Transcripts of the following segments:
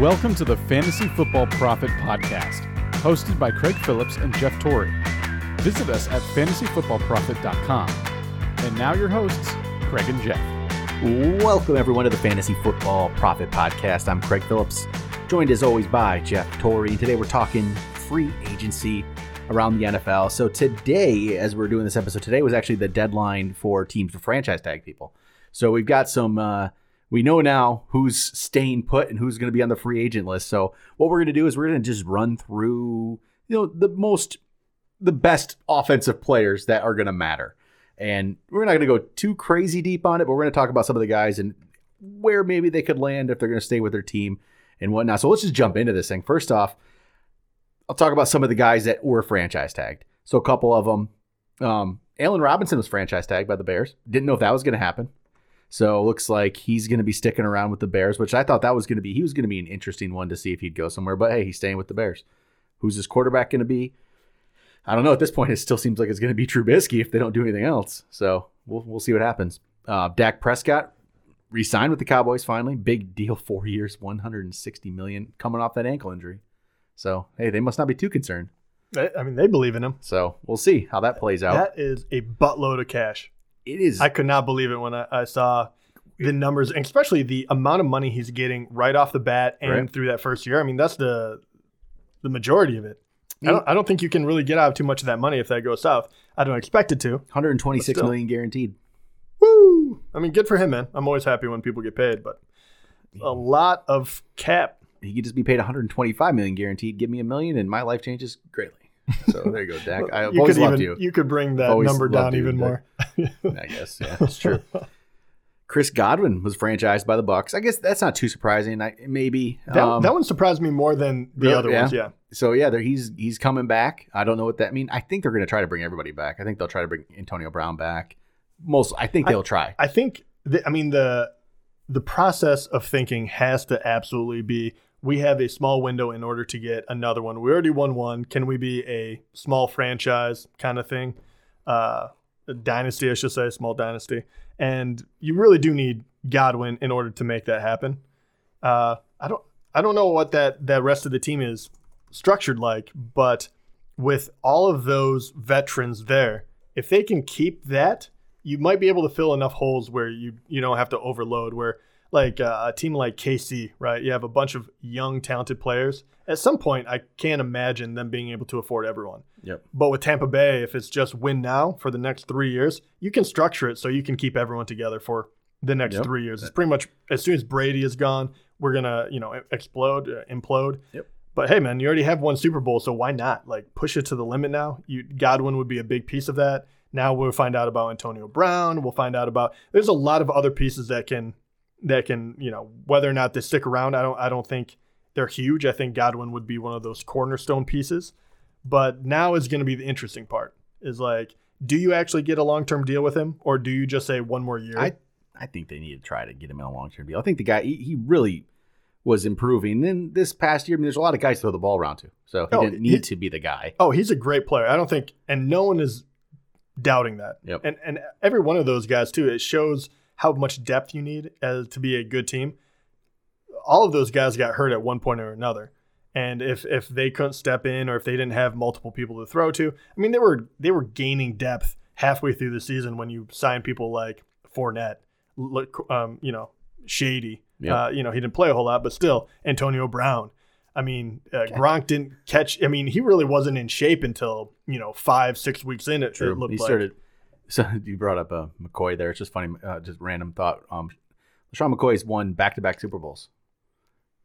Welcome to the Fantasy Football Profit Podcast, hosted by Craig Phillips and Jeff Torrey. Visit us at fantasyfootballprofit.com. And now your hosts, Craig and Jeff. Welcome, everyone, to the Fantasy Football Profit Podcast. I'm Craig Phillips, joined as always by Jeff Torrey. Today we're talking free agency around the NFL. So today, as we're doing this episode, today was actually the deadline for teams to franchise tag people. So we've got some. Uh, we know now who's staying put and who's going to be on the free agent list. So what we're going to do is we're going to just run through, you know, the most, the best offensive players that are going to matter. And we're not going to go too crazy deep on it, but we're going to talk about some of the guys and where maybe they could land if they're going to stay with their team and whatnot. So let's just jump into this thing. First off, I'll talk about some of the guys that were franchise tagged. So a couple of them. Um, Allen Robinson was franchise tagged by the Bears. Didn't know if that was going to happen. So it looks like he's going to be sticking around with the Bears, which I thought that was going to be. He was going to be an interesting one to see if he'd go somewhere. But hey, he's staying with the Bears. Who's his quarterback going to be? I don't know. At this point, it still seems like it's going to be Trubisky if they don't do anything else. So we'll we'll see what happens. Uh, Dak Prescott re-signed with the Cowboys finally. Big deal, four years, 160 million, coming off that ankle injury. So hey, they must not be too concerned. I mean, they believe in him. So we'll see how that plays out. That is a buttload of cash. It is. I could not believe it when I, I saw the numbers, and especially the amount of money he's getting right off the bat and Right. through that first year. I mean, that's the the majority of it. I don't, I don't think you can really get out of too much of that money if that goes south. I don't expect it to. 126 million guaranteed. Woo! I mean, good for him, man. I'm always happy when people get paid, but a lot of cap. He could just be paid 125 million guaranteed. Give me a million, and my life changes greatly. So there you go, Dak. I've you always could loved even you. could bring that Always number down even more. I guess yeah, that's true. Chris Godwin was franchised by the Bucs. I guess that's not too surprising. I, maybe That, Um, that one surprised me more than the other Yeah. ones. Yeah. So yeah, there, he's he's coming back. I don't know what that means. I think they're going to try to bring everybody back. I think they'll try to bring Antonio Brown back. Most, I think they'll try. I think the, I mean the the process of thinking has to absolutely be we have a small window in order to get another one. We already won one. Can we be a small franchise kind of thing? Uh, a dynasty, I should say, a small dynasty. And you really do need Godwin in order to make that happen. Uh, I don't I don't know what that that rest of the team is structured like, but with all of those veterans there, if they can keep that, you might be able to fill enough holes where you you don't have to overload. Where like uh, a team like KC, right? You have a bunch of young, talented players. At some point, I can't imagine them being able to afford everyone. Yep. But with Tampa Bay, if it's just win now for the next three years, you can structure it so you can keep everyone together for the next Yep. three years. It's pretty much as soon as Brady is gone, we're gonna you know explode, uh, implode. Yep. But hey, man, you already have one Super Bowl, so why not? Like push it to the limit now. You Godwin would be a big piece of that. Now we'll find out about Antonio Brown. We'll find out about. There's a lot of other pieces that can that can you know whether or not they stick around. I don't I don't think they're huge. I think Godwin would be one of those cornerstone pieces. But now is going to be the interesting part. Is like, do you actually get a long term deal with him, or do you just say one more year? I I think they need to try to get him in a long term deal. I think the guy he, he really was improving. And this past year, I mean, there's a lot of guys to throw the ball around to, so he Oh, didn't need he- to be the guy. Oh, he's a great player. I don't think, and no one is doubting that. Yep. And and every one of those guys too. It shows how much depth you need as to be a good team. All of those guys got hurt at one point or another, and if if they couldn't step in or if they didn't have multiple people to throw to, I mean, they were they were gaining depth halfway through the season when you sign people like Fournette, look, um, you know, Shady. Yep. Uh, you know, he didn't play a whole lot, but still, Antonio Brown. I mean, uh, Gronk didn't catch. I mean, he really wasn't in shape until you know five, six weeks in. It, it looked he like. started. So you brought up uh, McCoy there. It's just funny, uh, just random thought. Um, LeSean McCoy's won back to back Super Bowls.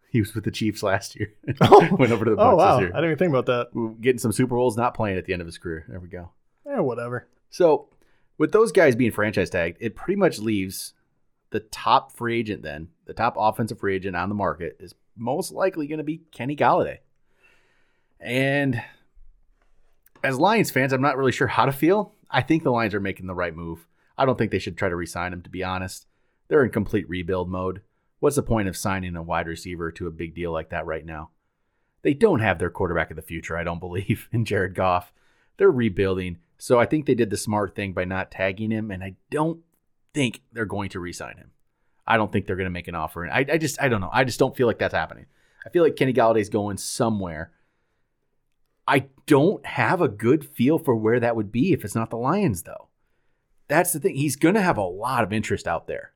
He was with the Chiefs last year. Went over to the Bucs Oh wow, I didn't even think about that. Getting some Super Bowls, not playing at the end of his career. There we go. Eh, whatever. So, with those guys being franchise tagged, it pretty much leaves the top free agent then, the top offensive free agent on the market is most likely going to be Kenny Golladay. And as Lions fans, I'm not really sure how to feel. I think the Lions are making the right move. I don't think they should try to re-sign him to be honest. They're in complete rebuild mode. What's the point of signing a wide receiver to a big deal like that right now? They don't have their quarterback of the future, I don't believe, in Jared Goff. They're rebuilding. So I think they did the smart thing by not tagging him, and I don't think they're going to re-sign him. I don't think they're going to make an offer. And I, I just, I don't know. I just don't feel like that's happening. I feel like Kenny Golladay's going somewhere. I don't have a good feel for where that would be if it's not the Lions, though. That's the thing. He's going to have a lot of interest out there.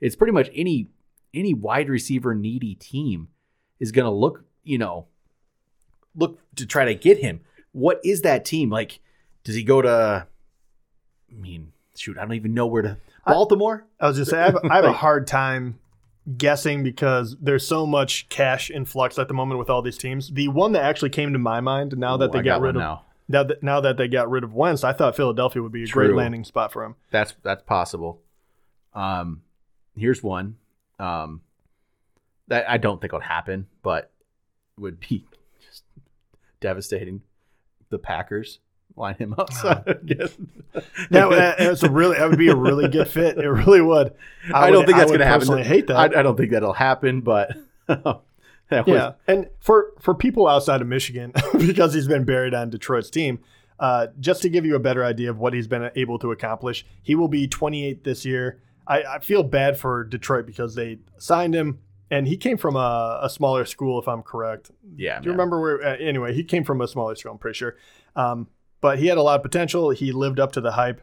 It's pretty much any any wide receiver needy team is going to look, you know, look to try to get him. What is that team like? Does he go to? I mean, shoot, I don't even know where to. Baltimore. I was just saying, I have, I have a hard time guessing because there's so much cash influx at the moment with all these teams. The one that actually came to my mind now that Ooh, they got got rid of now. now that now that they got rid of Wentz, I thought Philadelphia would be a great landing spot for him. That's that's possible. Um, here's one. Um, that I don't think would happen, but would be just devastating. The Packers line him up. That, that, that's a really that would be a really good fit. It really would. I, would- don't think that's going to happen. personally Hate that. I, I don't think that'll happen, but that was, yeah, and for for people outside of Michigan, because he's been buried on Detroit's team, uh, just to give you a better idea of what he's been able to accomplish, he will be 28 this year. I, I feel bad for Detroit because they signed him, and he came from a, a smaller school, if I'm correct. yeah. Do you remember where? Uh, anyway, he came from a smaller school. I'm pretty sure, um, but he had a lot of potential. He lived up to the hype.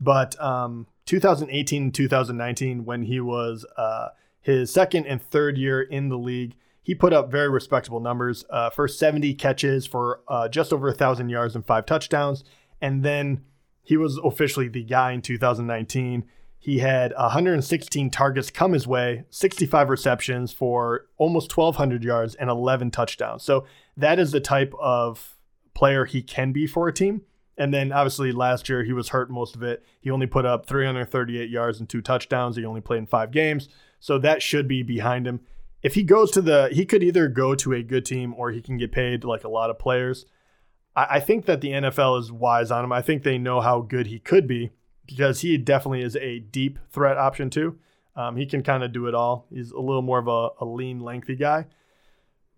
But um, 2018 2019, when he was uh, his second and third year in the league, he put up very respectable numbers. Uh, first 70 catches for uh, just over a thousand yards and five touchdowns, and then he was officially the guy in 2019. He had 116 targets come his way, 65 receptions for almost 1,200 yards and 11 touchdowns. So that is the type of player he can be for a team. And then obviously last year he was hurt most of it. He only put up 338 yards and two touchdowns. He only played in five games. So that should be behind him. If he goes to the, he could either go to a good team or he can get paid like a lot of players. I, I think that the NFL is wise on him. I think they know how good he could be because he definitely is a deep threat option too. Um, he can kind of do it all. He's a little more of a, a lean, lengthy guy.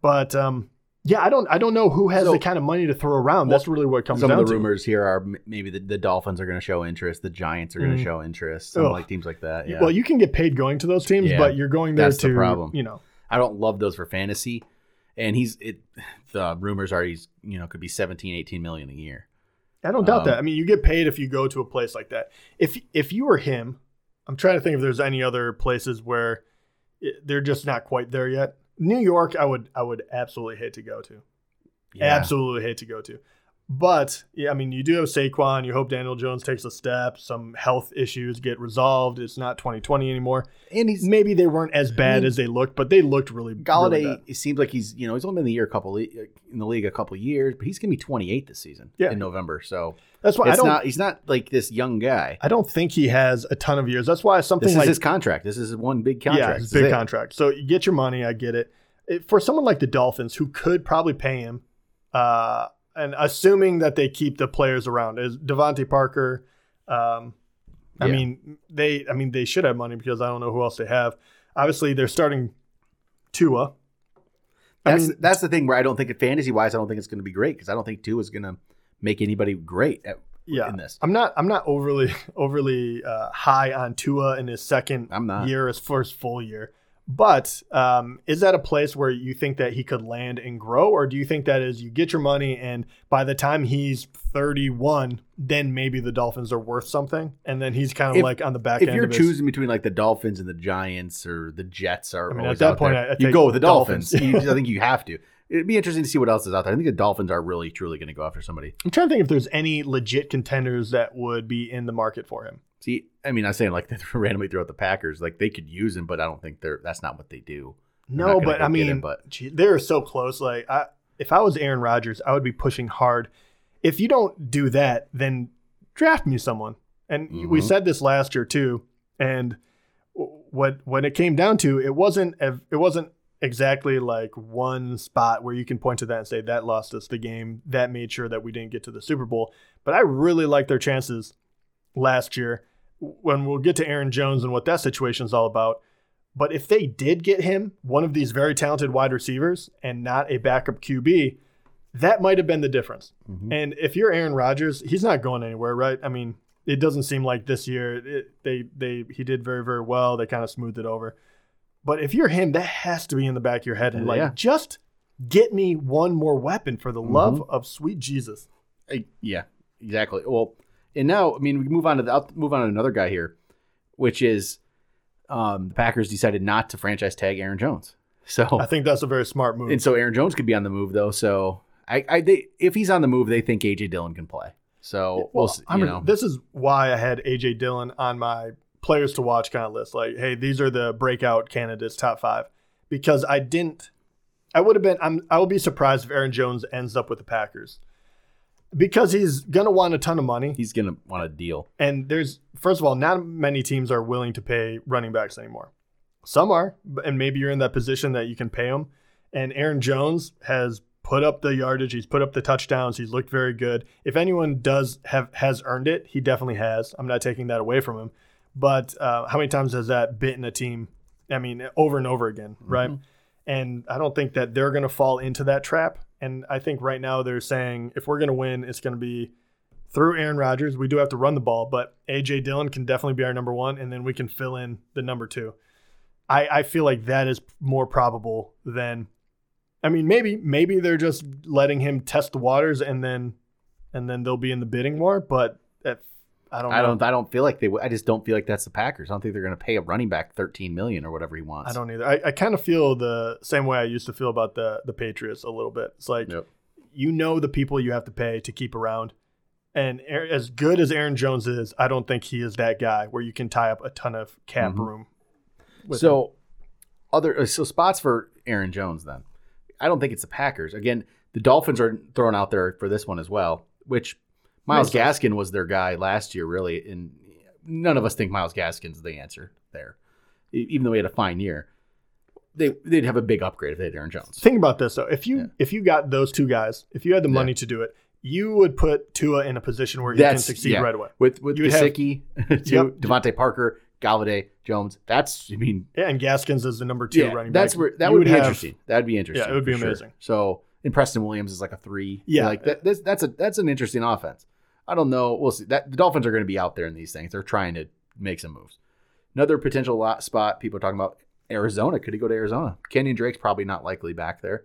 But um, yeah, I don't I don't know who has So- the kind of money to throw around. That's really what comes Some of the to. rumors here are maybe the, the Dolphins are going to show interest, the Giants are going to Mm. show interest, some Ugh. like teams like that. Yeah. Well, you can get paid going to those teams, Yeah, but you're going there that's the to problem. you know. I don't love those for fantasy. And he's it the rumors are he's, you know, could be 17, 18 million a year. I don't doubt Um, that. I mean, you get paid if you go to a place like that. If if you were him, I'm trying to think if there's any other places where it, they're just not quite there yet. New York, I would I would absolutely hate to go to. Yeah. Absolutely hate to go to. But yeah, I mean, you do have Saquon. You hope Daniel Jones takes a step. Some health issues get resolved. It's not 2020 anymore. And he's Maybe they weren't as bad mean, as they looked, but they looked really. Golladay. really bad. it seems like he's you know he's only been in the year a couple in the league a couple of years, but he's gonna be 28 this season Yeah. in November. So That's why I don't. not he's not like this young guy. I don't think he has a ton of years. That's why something This is like his contract. This is one big contract. it's This a is big it. contract. So you get your money. I get it. It- For someone like the Dolphins, who could probably pay him, uh, and assuming that they keep the players around, is DeVante Parker. Um, I Yeah. mean, they. I mean, they should have money because I don't know who else they have. Obviously, they're starting Tua. I That's mean, that's the thing where I don't think fantasy wise, I don't think it's going to be great because I don't think Tua is going to make anybody great at, yeah. in this. I'm not. I'm not overly overly uh, high on Tua in his second I'm not. year, his first full year. But um, is that a place where you think that he could land and grow, or do you think that is you get your money and by the time he's 31, then maybe the Dolphins are worth something, and then he's kind of If- like on the back end? If you're choosing between like the Dolphins and the Giants or the Jets are I mean, at that point, there, I- I you go with the Dolphins. Dolphins. You- I think you have to. It'd be interesting to see what else is out there. I think the Dolphins are really truly going to go after somebody. I'm trying to think if there's any legit contenders that would be in the market for him. See, I mean, I'm saying like they randomly throw out the Packers, like they could use him, but I don't think they're. That's not what they do. They're No, but I mean, him, but- they're so close. Like, I, if I was Aaron Rodgers, I would be pushing hard. If you don't do that, then draft me someone. And we Mhm. said this last year too. And what when it came down to, it wasn't it wasn't exactly like one spot where you can point to that and say that lost us the game, that made sure that we didn't get to the Super Bowl. But I really like their chances last year. When we'll get to Aaron Jones and what that situation is all about. But if they did get him, one of these very talented wide receivers, and not a backup QB, that might have been the difference. Mhm. And if you're Aaron Rodgers, he's not going anywhere, right? I mean, it doesn't seem like this year it, they they he did very very well. They kind of smoothed it over. But if you're him, that has to be in the back of your head and like Yeah. just get me one more weapon for the love of sweet Jesus. Yeah, exactly. Well, and now I mean we move on to the, I'll move on to another guy here, which is um, the Packers decided not to franchise tag Aaron Jones. So I think that's a very smart move. and so Aaron Jones could be on the move though. So I, I they, if he's on the move, they think AJ Dillon can play. So we'll, see, I you mean, know. this is why I had AJ Dillon on my players to watch kind of list. Like, hey, these are the breakout candidates, top five, because I didn't. I would have been. I'm. I would be surprised if Aaron Jones ends up with the Packers, because he's gonna want a ton of money. he's gonna want a deal. And there's first of all, not many teams are willing to pay running backs anymore. Some are, and maybe you're in that position that you can pay them. And Aaron Jones has put up the yardage, he's put up the touchdowns, he's looked very good. If anyone does have has earned it, he definitely has. I'm not taking that away from him. But uh, how many times has that bitten a team? I mean, over and over again, right? And I don't think that they're going to fall into that trap. And I think right now they're saying if we're going to win, it's going to be through Aaron Rodgers. We do have to run the ball, but AJ Dillon can definitely be our number one, and then we can fill in the number two. I, I feel like that is more probable than I mean, maybe maybe they're just letting him test the waters and then and then they'll be in the bidding war, but I don't I don't. I don't feel like they. would- I just don't feel like that's the Packers. I don't think they're going to pay a running back thirteen million or whatever he wants. I don't either. I, I kind of feel the same way I used to feel about the the Patriots a little bit. It's like Yep. you know the people you have to pay to keep around. And as good as Aaron Jones is, I don't think he is that guy where you can tie up a ton of cap Mhm. room. with him. So other uh, so spots for Aaron Jones then. I don't think it's the Packers. Again, the Dolphins are thrown out there for this one as well, which Myles Gaskin was their guy last year, really, and none of us think Myles Gaskin's the answer there, even though he had a fine year. They they'd have a big upgrade if they had Aaron Jones. think about this though. If you Yeah. if you got those two guys, if you had the Yeah. money to do it, you would put Tua in a position where he That's- can succeed yeah. right away. With with would have- Yep. DeVante Parker, Golladay, Jones. That's I mean Yeah, and Gaskins is the number two yeah, running that's back. where that You would, be have- interesting. That'd be interesting. Yeah, it would be for sure. amazing. So, and Preston Williams is like a three. Yeah. like that. That's, that's a that's an interesting offense. I don't know. We'll see. That the Dolphins are going to be out there in these things. They're trying to make some moves. Another potential lot spot people are talking about Arizona. Could he go to Arizona? Kenyan Drake's probably not likely back there.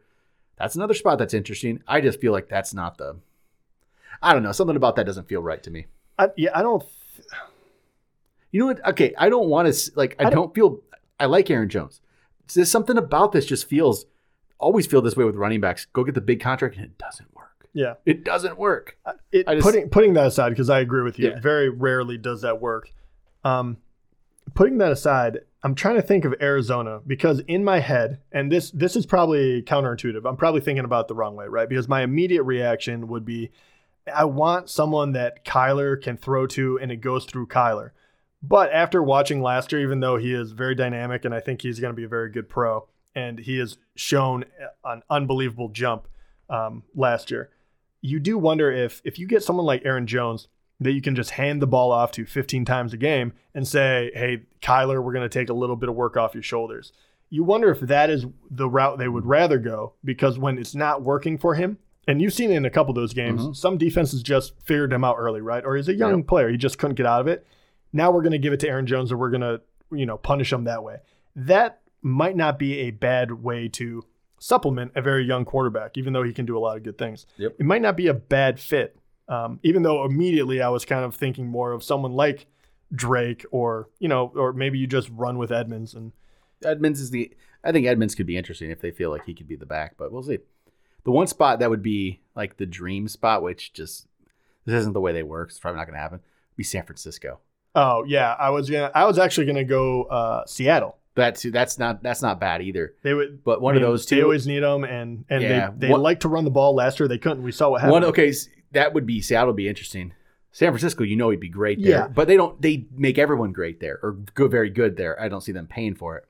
That's another spot that's interesting. I just feel like that's not the. I don't know. Something about that doesn't feel right to me. I, yeah, I don't. You know what? Okay, I don't want to like. I, I don't, don't- feel. I like Aaron Jones. There's something about this just feels. Always feel this way with running backs. Go get the big contract and it doesn't work. Yeah, It doesn't work. it, just- putting putting that aside because I agree with you. Yeah. Very rarely does that work. Um, putting that aside, I'm trying to think of Arizona because in my head, and this this is probably counterintuitive. I'm probably thinking about it the wrong way, right? Because my immediate reaction would be, I want someone that Kyler can throw to, and it goes through Kyler. But after watching last year, even though he is very dynamic and I think he's going to be a very good pro, and he has shown an unbelievable jump um, last year, you do wonder if if you get someone like Aaron Jones that you can just hand the ball off to 15 times a game and say, "Hey, Kyler, we're going to take a little bit of work off your shoulders." You wonder if that is the route they would rather go because when it's not working for him, and you've seen it in a couple of those games, Mhm. some defenses just figured him out early, right? Or he's a young Yep. player, he just couldn't get out of it. Now we're going to give it to Aaron Jones, or we're going to, you know, punish him that way. That might not be a bad way to supplement a very young quarterback, even though he can do a lot of good things. Yep. It might not be a bad fit, um, even though immediately I was kind of thinking more of someone like Drake, or you know, or maybe you just run with Edmonds and Edmonds is the. I think Edmonds could be interesting if they feel like he could be the back, but we'll see. The one spot that would be like the dream spot, which just this isn't the way they work. It's probably not going to happen. Be San Francisco. oh yeah, I was gonna, I was actually gonna go uh, Seattle. That's that's not that's not bad either. They would. But one I mean, of those two. They always need them, and and Yeah, they they what- like to run the ball. Last year they couldn't. We saw what happened. One okay, that would be Seattle would be interesting. San Francisco, you know, he'd be great there, Yeah. but they don't. They make everyone great there or go very good there. I don't see them paying for it.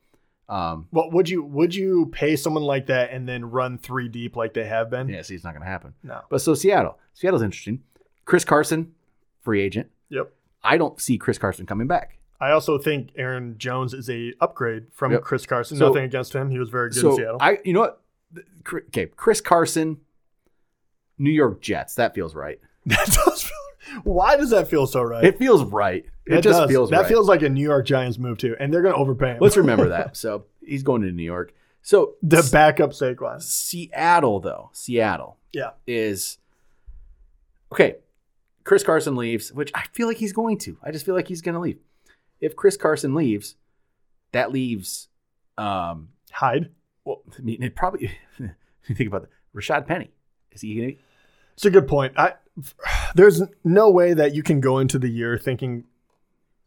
Um, Well, would you would you pay someone like that and then run three deep like they have been? yeah, see, it's not going to happen. No. But so Seattle, Seattle's interesting. Chris Carson, free agent. Yep. I don't see Chris Carson coming back. I also think Aaron Jones is a upgrade from Yep. Chris Carson. So- Nothing against him; he was very good in Seattle. I, you know what? Okay, Chris Carson, New York Jets. That feels right. that does feel, why does that feel so right? It feels right. It That just does. feels that right. feels like a New York Giants move too, and they're going to overpay him. Let's remember that. So He's going to New York. So The backup Saquon. Seattle, though, Seattle Yeah. is okay. Chris Carson leaves, which I feel like he's going to. I just feel like he's going to leave. If Chris Carson leaves, that leaves. Um, Hyde. well, I mean, it probably. you think about that. Rashad Penny. Is he going to? It's a good point. I there's no way that you can go into the year thinking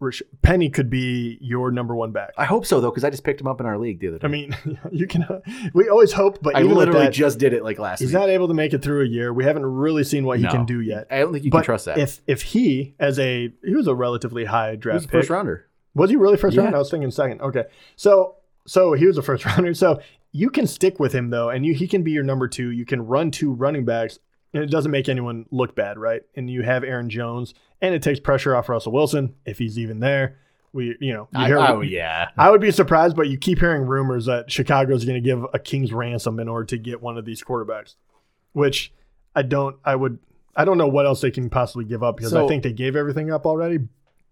Rash- Penny could be your number one back. I hope so though, because I just picked him up in our league the other day. I mean, you can. We always hope, but I literally that, just did it like last he's week. not able to make it through a year. We haven't really seen what he No. can do yet. I don't think you but can trust that. if if he as a he was a relatively high he draft was a pick. first rounder. Was he really first Yeah. round? I was thinking second. Okay, so so he was a first rounder. So you can stick with him though, and you he can be your number two. You can run two running backs, and it doesn't make anyone look bad, right? And you have Aaron Jones, and it takes pressure off Russell Wilson if he's even there. We you know you I, hear- oh yeah. I would be surprised, but you keep hearing rumors that Chicago's going to give a king's ransom in order to get one of these quarterbacks, which I don't. I would. I don't know what else they can possibly give up because I think they gave everything up already.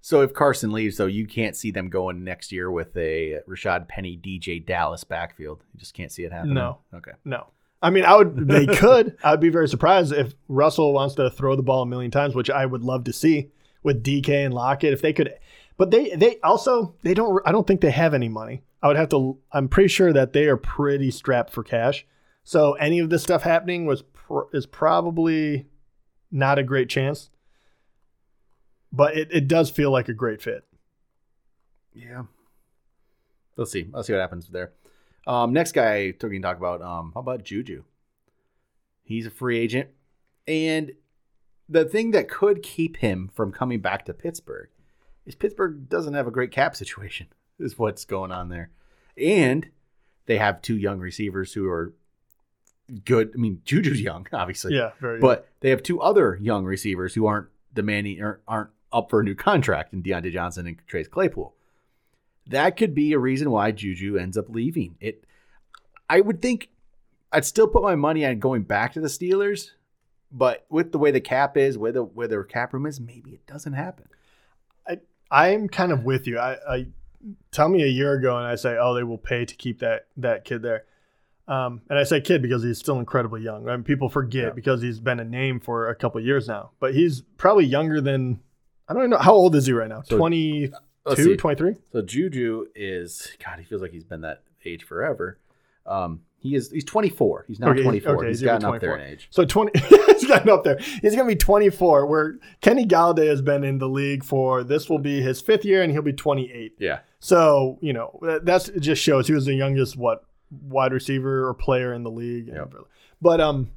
So if Carson leaves, though, you can't see them going next year with a Rashad Penny, DJ Dallas backfield. You just can't see it happening. No. Okay. No. I mean, I would. They could. I would be very surprised if Russell wants to throw the ball a million times, which I would love to see with DK and Lockett if they could. But they they also they don't. I don't think they have any money. I would have to. I'm pretty sure that they are pretty strapped for cash. So any of this stuff happening was pr- is probably not a great chance. But it, it does feel like a great fit. Yeah. Let's see. Let's see what happens there. Um, next guy we can talk about. Um, how about Juju? He's a free agent, and the thing that could keep him from coming back to Pittsburgh is Pittsburgh doesn't have a great cap situation. Is what's going on there, and they have two young receivers who are good. I mean, Juju's young, obviously. Yeah, very. But they have two other young receivers who aren't demanding or aren't up for a new contract in Diontae Johnson and Chase Claypool. That could be a reason why Juju ends up leaving. It I would think I'd still put my money on going back to the Steelers, but with the way the cap is, where the where their cap room is, maybe it doesn't happen. I I'm kind of with you. I, I tell me a year ago, and I say, oh, they will pay to keep that that kid there. Um, and I say kid because he's still incredibly young. I mean, people forget Yeah. because he's been a name for a couple of years now. But he's probably younger than I don't even know how old is he right now. So, 22, Let's see. 23? So Juju is God. He feels like he's been that age forever. Um, he is. He's 24. He's now Okay, 24. okay, he's he's gonna be gotten up there in age. So 20 he's gotten up there. He's going to be 24 where Kenny Golladay has been in the league for this will be his 5th year and he'll be 28. Yeah. So, you know, that- that's it just shows he was the youngest what wide receiver or player in the league. Yep. But um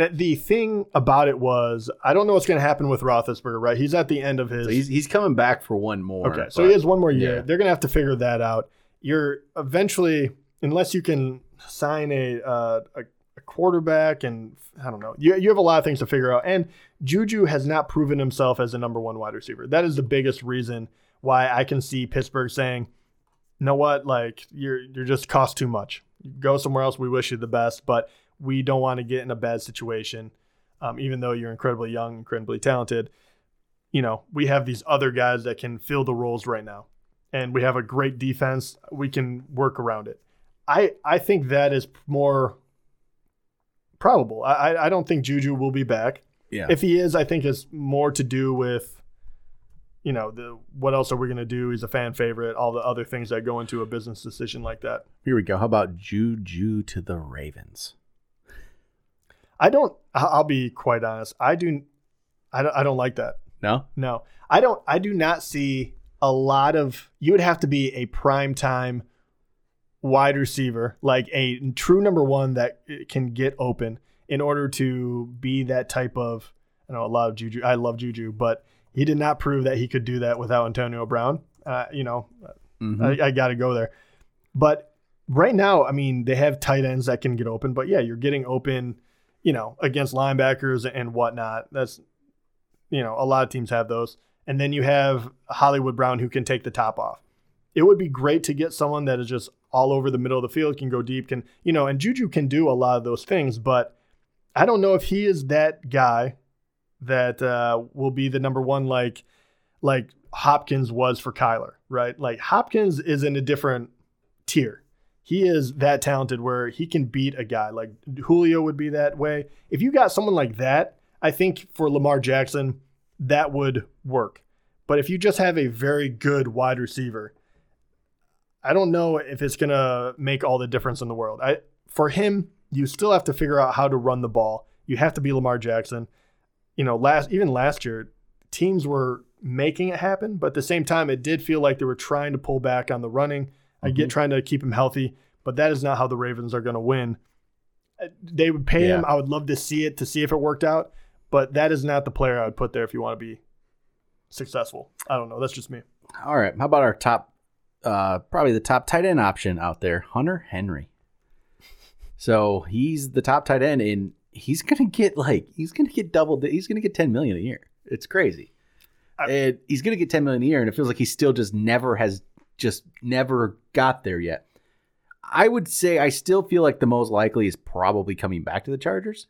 that- the thing about it was I don't know what's going to happen with Roethlisberger, right? He's at the end of his So he's he's coming back for one more. Okay, so but- he has one more year. yeah. They're going to have to figure that out. You're eventually unless you can sign a uh, a, a quarterback and I don't know. You you have a lot of things to figure out and Juju has not proven himself as a number 1 wide receiver. That is the biggest reason why I can see Pittsburgh saying, "You know what? Like you're you're just cost too much. Go somewhere else. We wish you the best, but we don't want to get in a bad situation." Um, even though you're incredibly young, incredibly talented, you know, we have these other guys that can fill the roles right now. And we have a great defense. We can work around it. I, I think that is more probable. I, I- don't think Juju will be back. yeah. If he is, I think it's more to do with, you know, the what else are we going to do? He's a fan favorite, all the other things that go into a business decision like that. Here we go. How about Juju to the Ravens? I don't, I'll be quite honest. I do, I don't, I don't like that. No. No, I don't. I do not see a lot of. You would have to be a prime time wide receiver, like a true number one that can get open in order to be that type of. I know a lot of Juju. I love Juju, but he did not prove that he could do that without Antonio Brown. Uh, you know, Mhm. I, I got to go there. But right now, I mean, they have tight ends that can get open. But yeah, you're getting open, you know, against linebackers and whatnot. That's, you know, a lot of teams have those. And then you have Hollywood Brown who can take the top off. It would be great to get someone that is just all over the middle of the field, can go deep, can, you know, and Juju can do a lot of those things. But I don't know if he is that guy that uh, will be the number one like like Hopkins was for Kyler, right? Like Hopkins is in a different tier. He is that talented where he can beat a guy like Julio would be that way. If you got someone like that, I think for Lamar Jackson, that would work. But if you just have a very good wide receiver, I don't know if it's going to make all the difference in the world. I for him, you still have to figure out how to run the ball. You have to be Lamar Jackson. You know, last even last year, teams were making it happen, but at the same time, it did feel like they were trying to pull back on the running. Mm-hmm. I get trying to keep him healthy, but that is not how the Ravens are going to win. Uh, they would pay yeah. him. I would love to see it to see if it worked out, but that is not the player I would put there if you want to be successful. I don't know. That's just me. All right. How about our top, uh, probably the top tight end option out there, Hunter Henry. So he's the top tight end, and he's gonna get like he's gonna get doubled. He's gonna get ten million a year. It's crazy, I, and he's gonna get ten million a year, and it feels like he still just never has just never got there yet. I would say I still feel like the most likely is probably coming back to the Chargers,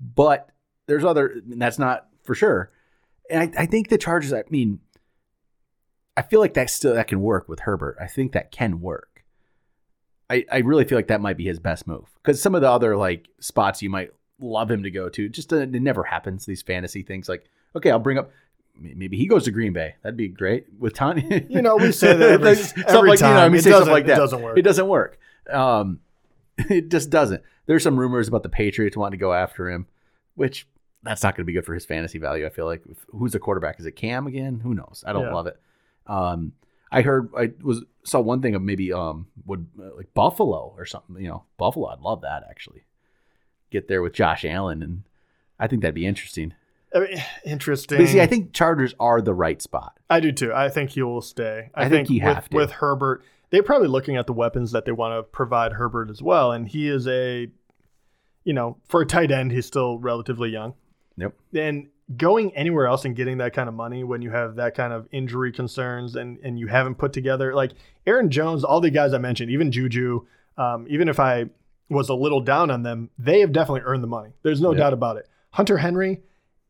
but there's other. that's not for sure, and I, I think the Chargers. I mean, I feel like that still that can work with Herbert. I think that can work. I, I really feel like that might be his best move because some of the other like spots you might love him to go to just uh, it never happens. These fantasy things like okay, I'll bring up maybe he goes to Green Bay. That'd be great with Tony. You know, we say that every, every like, time. You know, I mean, say stuff like that. It doesn't work. It doesn't work. Um, it just doesn't. There's some rumors about the Patriots wanting to go after him, which that's not going to be good for his fantasy value. I feel like who's the quarterback? Is it Cam again? Who knows? I don't yeah. love it. Um, I heard I was saw one thing of maybe um would uh, like Buffalo or something. You know, Buffalo. I'd love that actually. Get there with Josh Allen, and I think that'd be interesting. I mean, interesting. But see, I think Chargers are the right spot. I do too. I think he will stay. I, I think, think with, with Herbert, they're probably looking at the weapons that they want to provide Herbert as well, and he is a, you know, for a tight end, he's still relatively young. Yep. And going anywhere else and getting that kind of money when you have that kind of injury concerns and and you haven't put together like Aaron Jones, all the guys I mentioned, even Juju, um, even if I was a little down on them, they have definitely earned the money. There's no doubt about it. Hunter Henry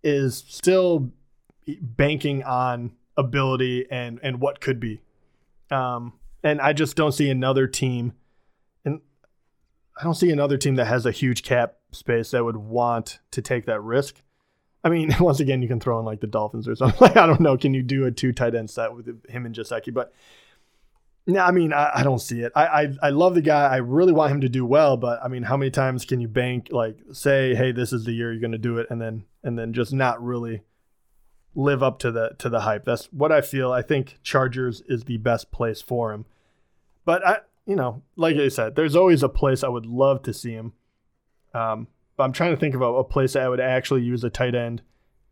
is still banking on ability and and what could be. Um, and I just don't see another team and I don't see another team that has a huge cap space that would want to take that risk. I mean, once again, you can throw in like the Dolphins or something. Like I don't know, can you do a two tight end set with him and Gesicki? But no, I mean, I, I, don't see it. I, I I love the guy. I really want him to do well, but I mean, how many times can you bank like say, hey, this is the year you're going to do it, and then and then just not really live up to the to the hype? That's what I feel. I think Chargers is the best place for him. But I, you know, like I said, there's always a place I would love to see him. Um, but I'm trying to think of a, a place that I would actually use a tight end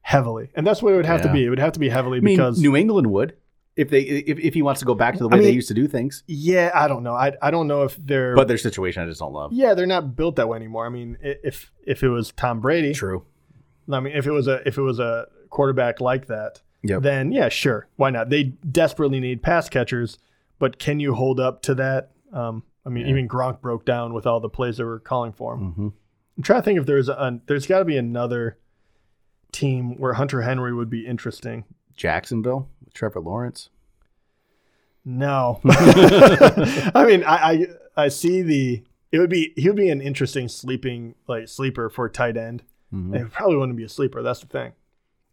heavily, and that's what it would have yeah. to be. It would have to be heavily I mean, because New England would if they if, if he wants to go back to the way I mean, they used to do things. Yeah, I don't know. I I don't know if they're but their situation I just don't love. Yeah, they're not built that way anymore. I mean, if if it was Tom Brady, true. I mean, if it was a if it was a quarterback like that, yep. then yeah, sure, why not? They desperately need pass catchers, but can you hold up to that? Um, I mean, yeah. even Gronk broke down with all the plays they were calling for him. Mm-hmm. I'm trying to think if there's a there's got to be another team where Hunter Henry would be interesting. Jacksonville, Trevor Lawrence. No, I mean I, I I see the it would be he would be an interesting sleeping like sleeper for tight end. Mm-hmm. It probably wouldn't be a sleeper. That's the thing.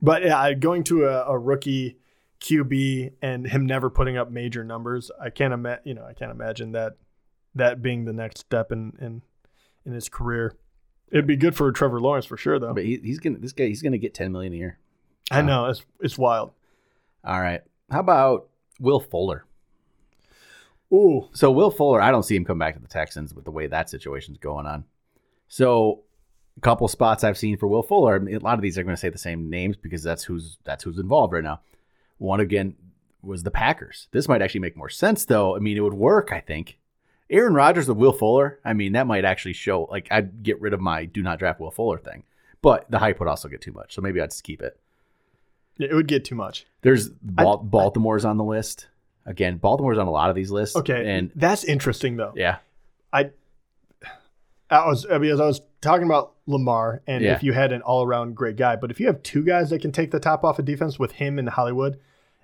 But yeah, going to a, a rookie QB and him never putting up major numbers, I can't imagine. You know, I can't imagine that that being the next step in in in his career. It'd be good for Trevor Lawrence for sure, though. But he, he's gonna this guy he's gonna get ten million a year. I know it's it's wild. All right, how about Will Fuller? Ooh, so Will Fuller, I don't see him come back to the Texans with the way that situation's going on. So couple spots I've seen for Will Fuller. I mean, a lot of these are going to say the same names because that's who's that's who's involved right now. One again was the Packers. This might actually make more sense though. I mean, it would work. I think Aaron Rodgers with Will Fuller, I mean, that might actually show. Like, I'd get rid of my do not draft Will Fuller thing, but the hype would also get too much. So maybe I'd just keep it. Yeah, it would get too much. There's Bal- Baltimore's on the list. Again, Baltimore's on a lot of these lists. Okay, and that's interesting though. Yeah, I, I was because I was talking about Lamar, and yeah. if you had an all-around great guy, but if you have two guys that can take the top off of defense with him and Hollywood,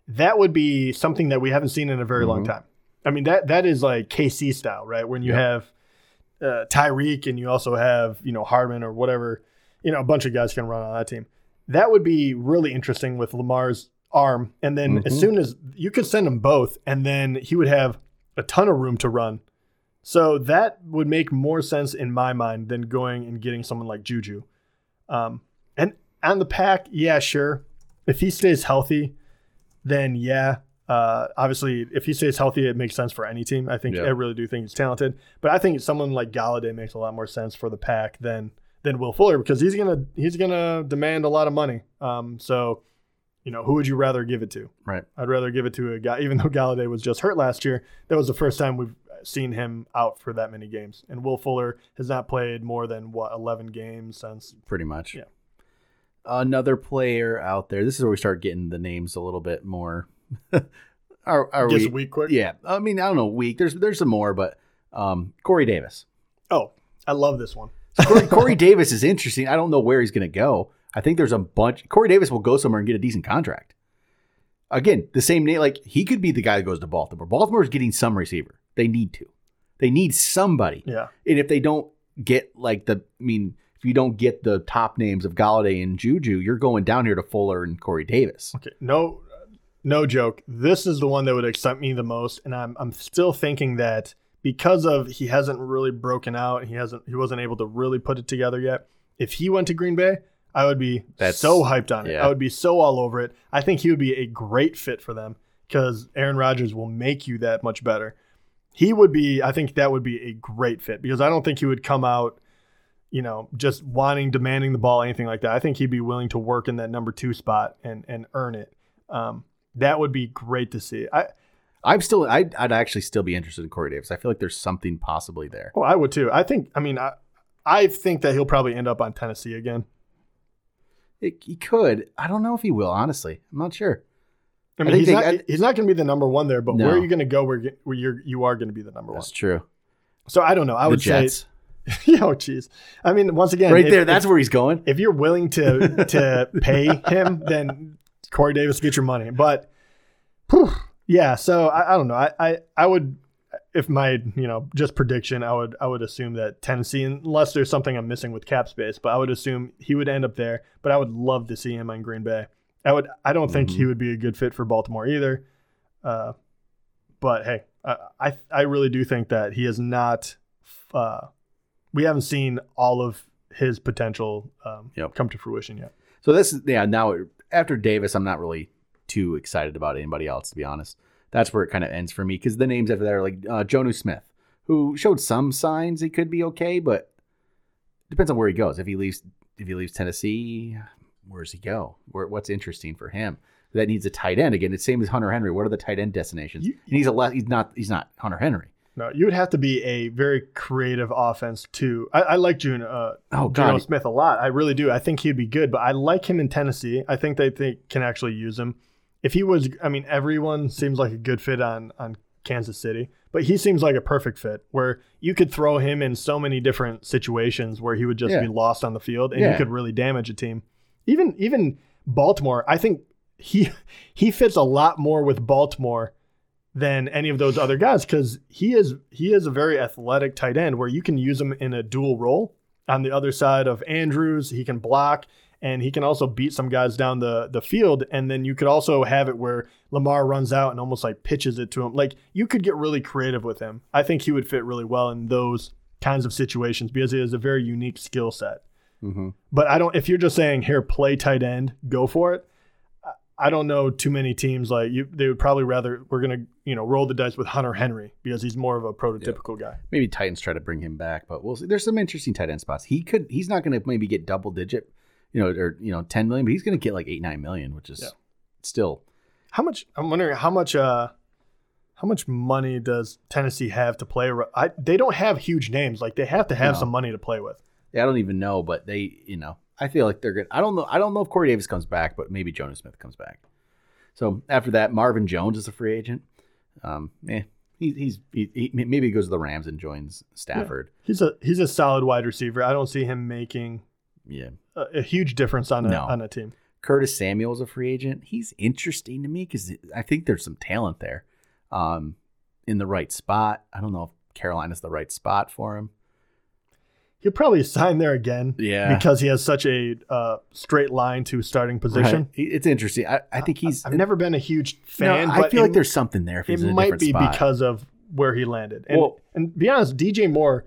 that would be something that we haven't seen in a very mm-hmm. long time. I mean that that is like KC style, right? When you Yep. have uh, Tyreek and you also have you know Hardman or whatever, you know a bunch of guys can run on that team. That would be really interesting with Lamar's arm, and then as Mhm. soon as you could send them both, and then he would have a ton of room to run. So that would make more sense in my mind than going and getting someone like Juju. Um, and on the pack, yeah, sure. If he stays healthy, then yeah. Uh, obviously, if he stays healthy, it makes sense for any team. I think Yeah. I really do think he's talented, but I think someone like Golladay makes a lot more sense for the pack than than Will Fuller because he's gonna he's gonna demand a lot of money. Um, so you know, who would you rather give it to? Right. I'd rather give it to a guy, even though Golladay was just hurt last year. That was the first time we've seen him out for that many games, and Will Fuller has not played more than what eleven games since. Pretty much. Yeah. Another player out there. This is where we start getting the names a little bit more. are are Gets we? weak quick. Yeah. I mean, I don't know. Weak. There's there's some more, but um, Corey Davis. Oh, I love this one. Corey, Corey Davis is interesting. I don't know where he's going to go. I think there's a bunch. Corey Davis will go somewhere and get a decent contract. Again, the same name. Like he could be the guy that goes to Baltimore. Baltimore is getting some receiver. They need to. They need somebody. Yeah. And if they don't get like the, I mean, if you don't get the top names of Golladay and Juju, you're going down here to Fuller and Corey Davis. Okay. No, no joke. This is the one that would excite me the most, and I'm I'm still thinking that because of he hasn't really broken out, he hasn't he wasn't able to really put it together yet. If he went to Green Bay, I would be That's- so hyped on it. yeah. I would be so all over it. I think he would be a great fit for them because Aaron Rodgers will make you that much better. He would be. I think that would be a great fit because I don't think he would come out you know, just wanting, demanding the ball, anything like that. I think he'd be willing to work in that number two spot and and earn it. Um, that would be great to see. I I'm still, I'd, I'd actually still be interested in Corey Davis. I feel like there's something possibly there. oh, I would too. I think. I mean, I I think that he'll probably end up on Tennessee again. It, he could. I don't know if he will, honestly. I'm not sure. I I mean, think he's they- not I- he's not going to be the number one there, but where are you going to go where, you- where you're you are going to be the number That's one? That's true. So I don't know. I the would Jets. say, oh, jeez. I mean, once again, right if- there. That's if, where he's going. if you're willing to to pay him, then Corey Davis get your money. But whew, yeah, so I, I don't know. I, I I would if my you know just prediction, I would I would assume that Tennessee, unless there's something I'm missing with cap space, but I would assume he would end up there. But I would love to see him on Green Bay. I would. I don't think Mhm. he would be a good fit for Baltimore either. Uh, but hey, I, I I really do think that he is not. Uh, we haven't seen all of his potential um, Yep. come to fruition yet. So this is yeah. Now after Davis, I'm not really too excited about anybody else to be honest. That's where it kind of ends for me because the names after that are like uh, Jonnu Smith, who showed some signs he could be okay, but depends on where he goes. If he leaves, if he leaves Tennessee, where does he go? Where what's interesting for him? That needs a tight end again. It's same as Hunter Henry. What are the tight end destinations? You- and he's a le- he's not he's not Hunter Henry. No, you would have to be a very creative offense too. I, I like June, uh, Oh, God. Smith a lot. I really do. I think he'd be good, but I like him in Tennessee. I think they think can actually use him. If he was, I mean, everyone seems like a good fit on on Kansas City, but he seems like a perfect fit where you could throw him in so many different situations where he would just Yeah. be lost on the field and Yeah. he could really damage a team. Even even Baltimore, I think he he fits a lot more with Baltimore than any of those other guys because he is he is a very athletic tight end where you can use him in a dual role on the other side of Andrews. He can block and he can also beat some guys down the the field. And then you could also have it where Lamar runs out and almost like pitches it to him. Like you could get really creative with him. I think he would fit really well in those kinds of situations because he has a very unique skill set. Mm-hmm. But I don't. If you're just saying here, play tight end, go for it. I- don't know too many teams like you. They would probably rather we're gonna you know roll the dice with Hunter Henry because he's more of a prototypical guy. maybe Titans try to bring him back, but we'll see. There's some interesting tight end spots. He could. He's not going to maybe get double digit, you know, or you know, ten million, but he's going to get like eight nine million, which is Yeah. still How much? I'm wondering how much. Uh, how much money does Tennessee have to play? I, they don't have huge names. Like they have to have No. some money to play with. I don't even know, but they, you know, I feel like they're good. I don't know. I don't know if Corey Davis comes back, but maybe Jonnu Smith comes back. So after that, Marvin Jones is a free agent. Um, eh, he, he's he, he, maybe he goes to the Rams and joins Stafford. He's a he's a solid wide receiver. I don't see him making Yeah. a, a huge difference on a No. on a team. Curtis Samuel is a free agent. He's interesting to me because I think there's some talent there. Um, in the right spot. I don't know if Carolina's the right spot for him. He'll probably sign there again. Yeah. Because he has such a uh, straight line to starting position. Right. It's interesting. I, I think he's. I've never been a huge fan. no. I feel it- like there's something there. If it might be spot. because of where he landed. And, Well- and be honest, DJ Moore,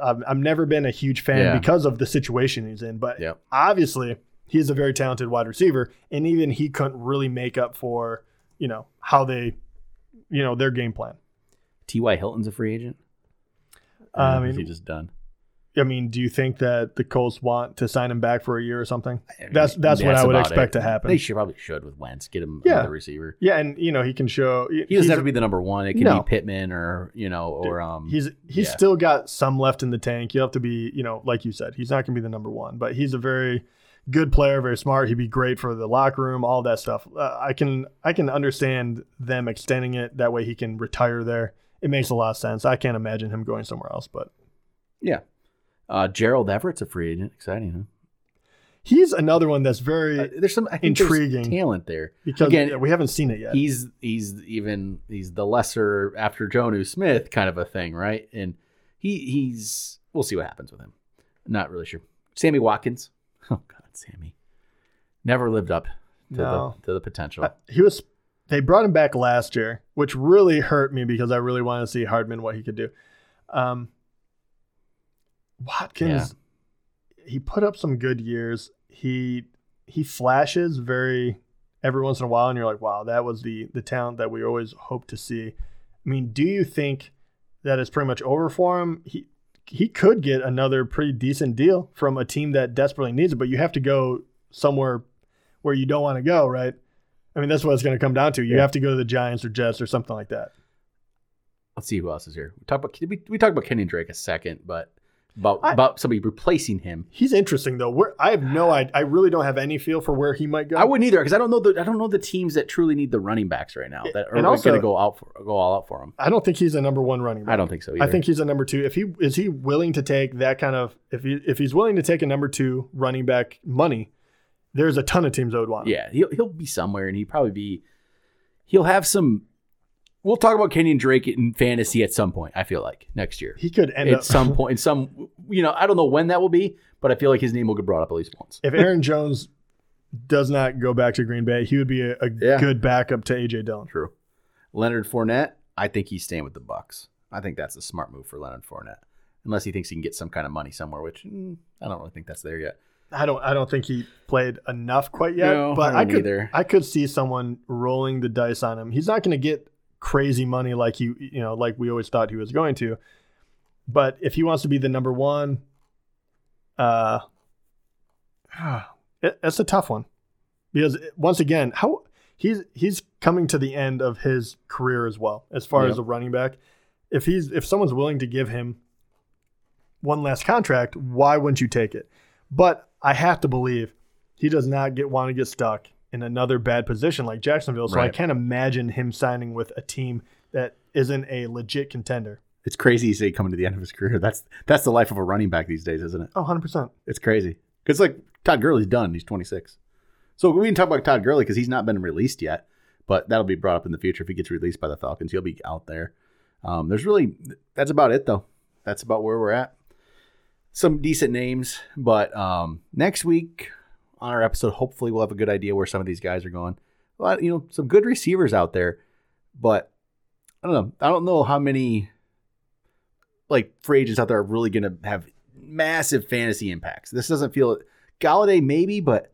I've, I've never been a huge fan Yeah. because of the situation he's in. But Yep. obviously, he's a very talented wide receiver, and even he couldn't really make up for you know how they, you know, their game plan. T.Y. Hilton's a free agent. Uh, I mean- he just done. I mean, do you think that the Colts want to sign him back for a year or something? Mean, That's that's what I would expect it. to happen. They should probably should with Wentz get him Yeah. another receiver. yeah, and you know he can show. He doesn't have to be the number one. It can No. be Pittman or you know or um. He's he's yeah. still got some left in the tank. You have to be, you know, like you said, he's not going to be the number one, but he's a very good player, very smart. He'd be great for the locker room, all that stuff. Uh, I can I can understand them extending it that way. He can retire there. It makes a lot of sense. I can't imagine him going somewhere else, but yeah. Uh, Gerald Everett's a free agent. Exciting, huh? he's another one that's very Uh, there's some I think there's Intriguing. talent there. because again, yeah, we haven't seen it yet. He's he's even he's the lesser after Jonnu Smith kind of a thing, right? And he he's we'll see what happens with him. Not really sure. Sammy Watkins. Oh God, Sammy. Never lived up to No. the to the potential. Uh, he was they brought him back last year, which really hurt me because I really wanted to see Hardman what he could do. Um, Watkins, he put up some good years. He he flashes very every once in a while, and you're like, wow, that was the the talent that we always hoped to see. I mean, do you think that is pretty much over for him? He he could get another pretty decent deal from a team that desperately needs it, but you have to go somewhere where you don't want to go, right? I mean, that's what it's going to come down to. You Yeah. have to go to the Giants or Jets or something like that. Let's see who else is here. We talk about we, we talked about Kenyan Drake a second, but about I- about somebody replacing him. He's interesting though. Where I have no, I, I really don't have any feel for where he might go. I wouldn't either because I don't know the I don't know the teams that truly need the running backs right now that are going to go out for, go all out for him. I don't think he's a number one running back. I don't think so either. I think he's a number two. If he is he willing to take that kind of if he if he's willing to take a number two running back money, there's a ton of teams that would want. him. Yeah, he'll he'll be somewhere, and he probably be. He'll have some. We'll talk about Kenyan Drake in fantasy at some point. I feel like next year, he could end at up some point, in some you know, I don't know when that will be, but I feel like his name will get brought up at least once. if Aaron Jones does not go back to Green Bay, he would be a, a Yeah. good backup to AJ Dillon. True. Leonard Fournette, I think he's staying with the Bucs. I think that's a smart move for Leonard Fournette, unless he thinks he can get some kind of money somewhere, which mm, I don't really think that's there yet. I don't I don't think he played enough quite yet, No, but I I could either. I could see someone rolling the dice on him. He's not going to get crazy money like he you know like we always thought he was going to. But if he wants to be the number 1 uh it, it's a tough one. Because once again, how he's he's coming to the end of his career as well as far Yeah. as a running back. If he's if someone's willing to give him one last contract, why wouldn't you take it? But I have to believe he does not get want to get stuck in another bad position like Jacksonville. So I can't imagine him signing with a team that isn't a legit contender. It's crazy you say coming to the end of his career. That's that's the life of a running back these days, isn't it? Oh, 100%. It's crazy. Because like Todd Gurley's done. He's 26. So we can talk about Todd Gurley because he's not been released yet, but that'll be brought up in the future if he gets released by the Falcons. He'll be out there. Um, there's really that's about it though. That's about where we're at. Some decent names, but um, next week on our episode, hopefully we'll have a good idea where some of these guys are going. Lot, you know, some good receivers out there, but I don't know. I don't know how many like free agents out there are really going to have massive fantasy impacts. This doesn't feel Golladay maybe, but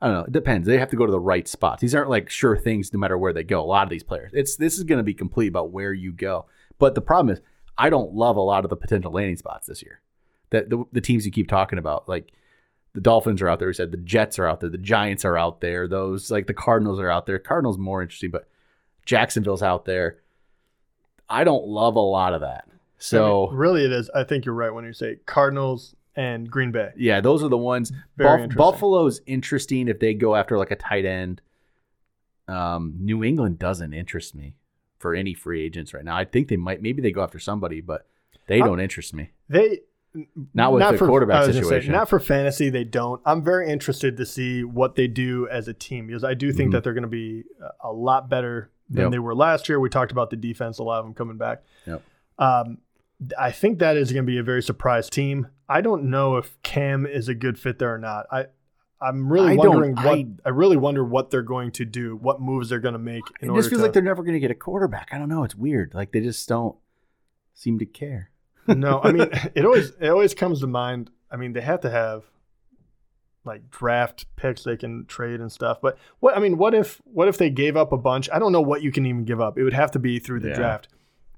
I don't know. It depends. They have to go to the right spots. These aren't like sure things no matter where they go. A lot of these players. It's this is going to be complete about where you go. But the problem is I don't love a lot of the potential landing spots this year. That the, the teams you keep talking about, like the Dolphins are out there. We said the Jets are out there. The Giants are out there. Those like the Cardinals are out there. Cardinals more interesting, but Jacksonville's out there. I don't love a lot of that. So I mean, really, it is. I think you're right when you say Cardinals and Green Bay. Yeah, those are the ones. Buff- interesting. Buffalo's interesting if they go after like a tight end. Um, New England doesn't interest me for any free agents right now. I think they might, maybe they go after somebody, but they don't interest me. They Not with the quarterback I say, situation. not for fantasy, they don't. I'm very interested to see what they do as a team because I do think Mhm. that they're going to be a lot better than Yep. they were last year. We talked about the defense, a lot of them coming back. Yep. Um, I think that is going to be a very surprise team. I don't know if Cam is a good fit there or not. I I'm really I wondering what I- I, really wonder what they're going to do, what moves they're going to make in It just feels to. like they're never going to get a quarterback. I don't know. It's weird. Like they just don't seem to care. No, I mean it always it always comes to mind. I mean they have to have like draft picks they can trade and stuff. But what I mean, what if what if they gave up a bunch? I don't know what you can even give up. It would have to be through the Yeah. draft.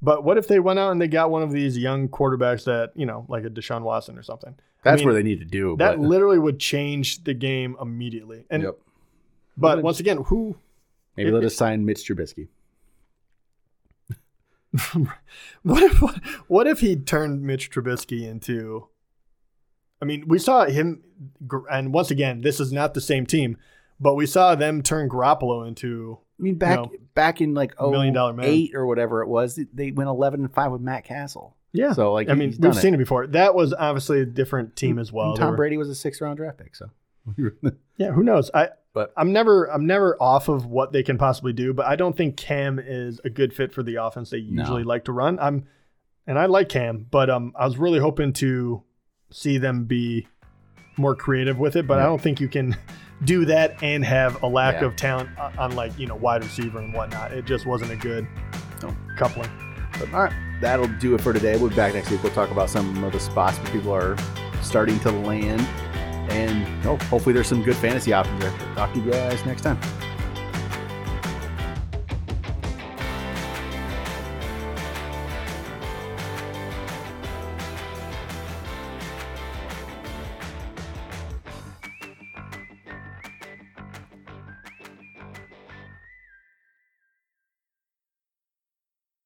But what if they went out and they got one of these young quarterbacks that you know, like a Deshaun Watson or something? I That's mean, where they need to do. That but, literally would change the game immediately. And Yep. but once again, who maybe let us sign Mitch Trubisky. what if what, if he turned Mitch Trubisky into? I mean, we saw him, and once again, this is not the same team, but we saw them turn Garoppolo into. I mean, back No. back in like oh Million dollar man. eight or whatever it was, they went eleven and five with Matt Cassel. Yeah, So like, I mean, we've it. seen it before. That was obviously a different team as well. And Tom were- Brady was a six round draft pick, so Yeah, who knows? I But- I'm never I'm never off of what they can possibly do, but I don't think Cam is a good fit for the offense they No. usually like to run. I'm and I like Cam, but um I was really hoping to see them be more creative with it, but I don't think you can do that and have a lack Yeah. of talent on like, you know, wide receiver and whatnot. It just wasn't a good No. coupling. But, all right, that'll do it for today. We'll be back next week. We'll talk about some of the spots where people are starting to land, and oh, hopefully there's some good fantasy options there. Talk to you guys next time.